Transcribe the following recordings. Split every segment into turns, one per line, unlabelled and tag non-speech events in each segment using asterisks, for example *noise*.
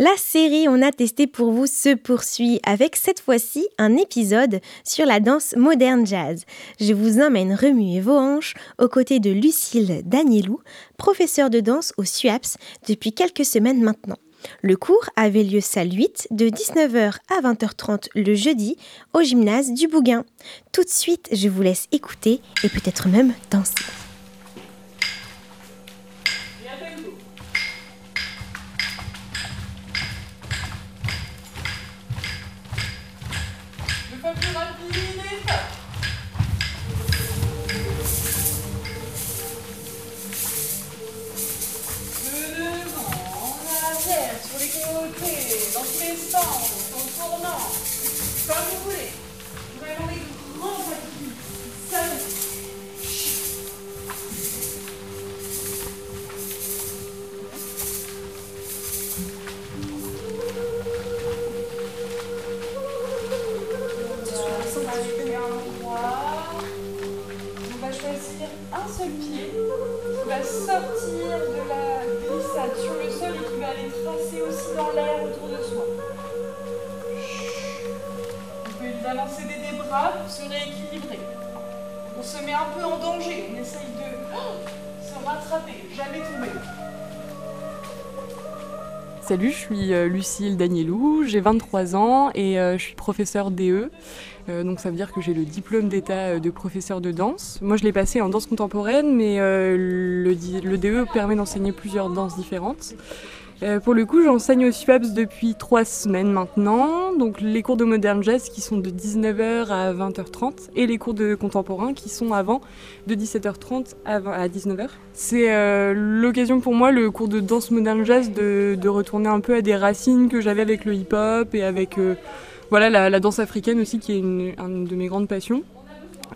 La série On a testé pour vous se poursuit avec cette fois-ci un épisode sur la danse moderne jazz. Je vous emmène remuer vos hanches aux côtés de Lucille Danielou, professeure de danse au SUAPS depuis quelques semaines maintenant. Le cours avait lieu salle 8 de 19h à 20h30 le jeudi au gymnase du Bouguin. Tout de suite, je vous laisse écouter et peut-être même danser.
Solo, solo no. Solo por un seul pied qui va sortir de la glissade sur le sol et qui va aller tracer aussi dans l'air autour de soi. On peut évidemment céder des bras pour se rééquilibrer. On se met un peu en danger, on essaye de oh, se rattraper, jamais tomber. Salut, je suis euh, Lucille Danielou, j'ai 23 ans et euh, je suis professeure DE. Euh, donc ça veut dire que j'ai le diplôme d'état de professeur de danse. Moi je l'ai passé en danse contemporaine, mais le, le DE permet d'enseigner plusieurs danses différentes. Euh, pour le coup, j'enseigne au SUAPS depuis trois semaines maintenant. Donc les cours de modern jazz qui sont de 19h à 20h30 et les cours de contemporain qui sont avant de 17h30 à, 19h. C'est euh, l'occasion pour moi, le cours de danse modern jazz, de, retourner un peu à des racines que j'avais avec le hip-hop et avec euh, voilà, la, danse africaine aussi qui est une, de mes grandes passions.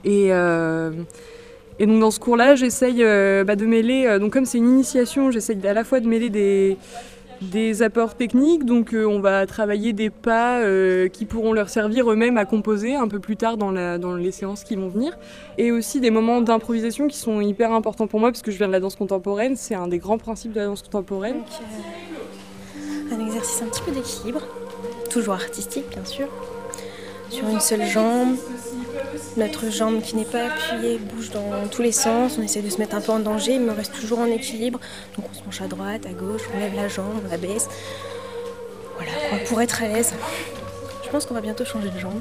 Et, et donc dans ce cours-là, j'essaye bah, de mêler, donc comme c'est une initiation, j'essaye à la fois de mêler des des apports techniques, donc euh, on va travailler des pas euh, qui pourront leur servir eux-mêmes à composer un peu plus tard dans, les séances qui vont venir, et aussi des moments d'improvisation qui sont hyper importants pour moi parce que je viens de la danse contemporaine, c'est un des grands principes de la danse contemporaine. Euh,
un exercice un petit peu d'équilibre, toujours artistique bien sûr, sur une seule jambe,
notre jambe qui n'est pas appuyée
bouge dans tous les sens. On essaie de se mettre un peu en danger, mais on reste toujours en équilibre. Donc on se penche à droite, à gauche, on lève la jambe, on la baisse. Voilà, pour être à l'aise. Je pense qu'on va bientôt changer de jambe.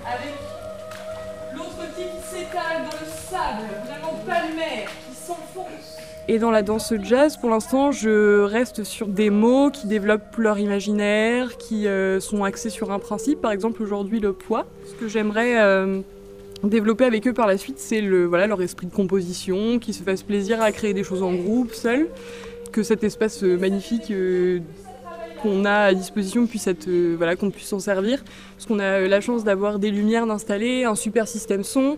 L'autre pied qui s'étale dans le sable, vraiment palmaire, qui s'enfonce. Et dans la danse jazz, pour l'instant, je reste sur des mots qui développent leur imaginaire, qui euh, sont axés sur un principe. Par exemple, aujourd'hui, le poids. Ce que j'aimerais euh, développer avec eux par la suite, c'est le, voilà, leur esprit de composition, qu'ils se fassent plaisir à créer des choses en groupe, seuls, que cet espace euh, magnifique qu'on a à disposition puisse voilà, qu'on puisse s'en servir, parce qu'on a la chance d'avoir des lumières d'installer, un super système son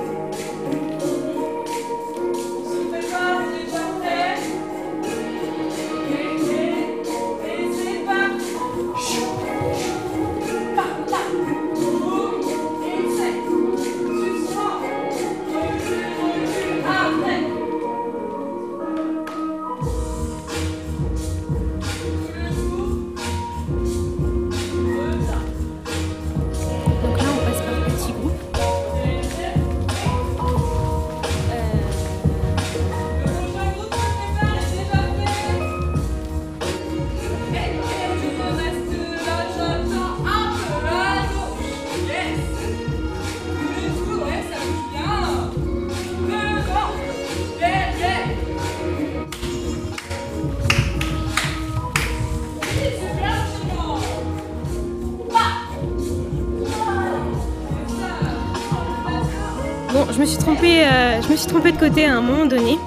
je me suis trompée, euh, je me suis trompée de côté à un moment donné,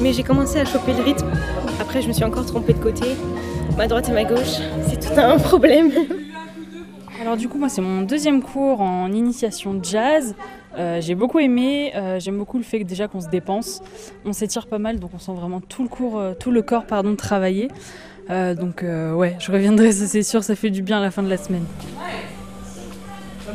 mais j'ai commencé à choper le rythme. Après, je me suis encore trompée de côté. Ma droite et ma gauche, c'est tout un *laughs* problème.
Alors du coup, moi, c'est mon deuxième cours en initiation jazz. Euh, j'ai beaucoup aimé, euh, j'aime beaucoup le fait que déjà qu'on se dépense, on s'étire pas mal, donc on sent vraiment tout le, cours, euh, tout le corps pardon, travailler. Euh, donc ouais, je reviendrai, *laughs* ça c'est sûr, ça fait du bien à la fin de la semaine.
Ouais. Ça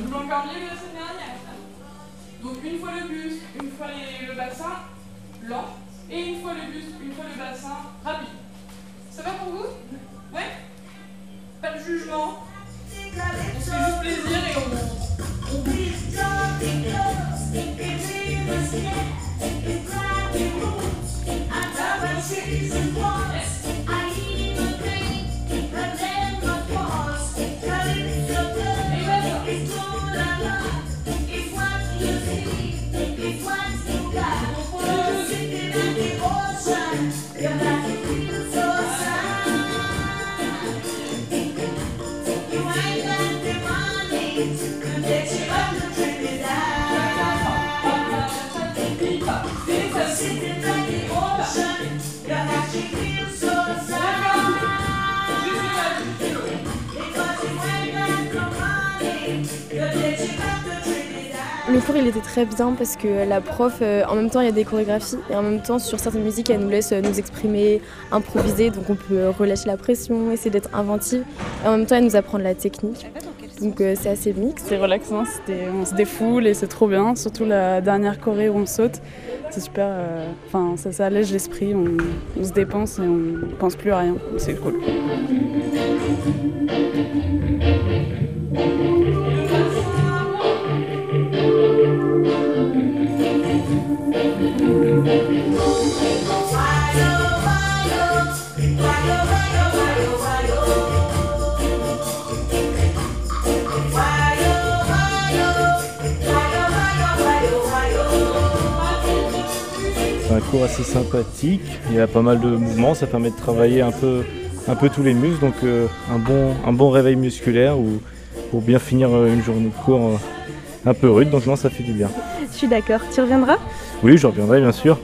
bassin, rapide. Ça va pour vous? Ouais Pas de jugement. On se fait juste plaisir et on.
Le cours il était très bien parce que la prof, euh, en même temps il y a des chorégraphies et en même temps sur certaines musiques elle nous laisse euh, nous exprimer, improviser, donc on peut relâcher la pression, essayer d'être inventive et en même temps elle nous apprend de la technique.
Donc
euh, c'est assez mix.
C'est relaxant, c'était- on se défoule et c'est trop bien, surtout la dernière choré où on saute. C'est super, euh, enfin ça, ça allège l'esprit, on, on se dépense et on pense plus à rien, c'est cool.
Un cours assez sympathique, il y a pas mal de mouvements, ça permet de travailler un peu, un peu tous les muscles, donc euh, un, bon, un bon réveil musculaire ou, pour bien finir euh, une journée de cours euh, un peu rude, donc non, ça fait du bien.
Je suis d'accord. Tu reviendras?
Oui, je reviendrai bien sûr.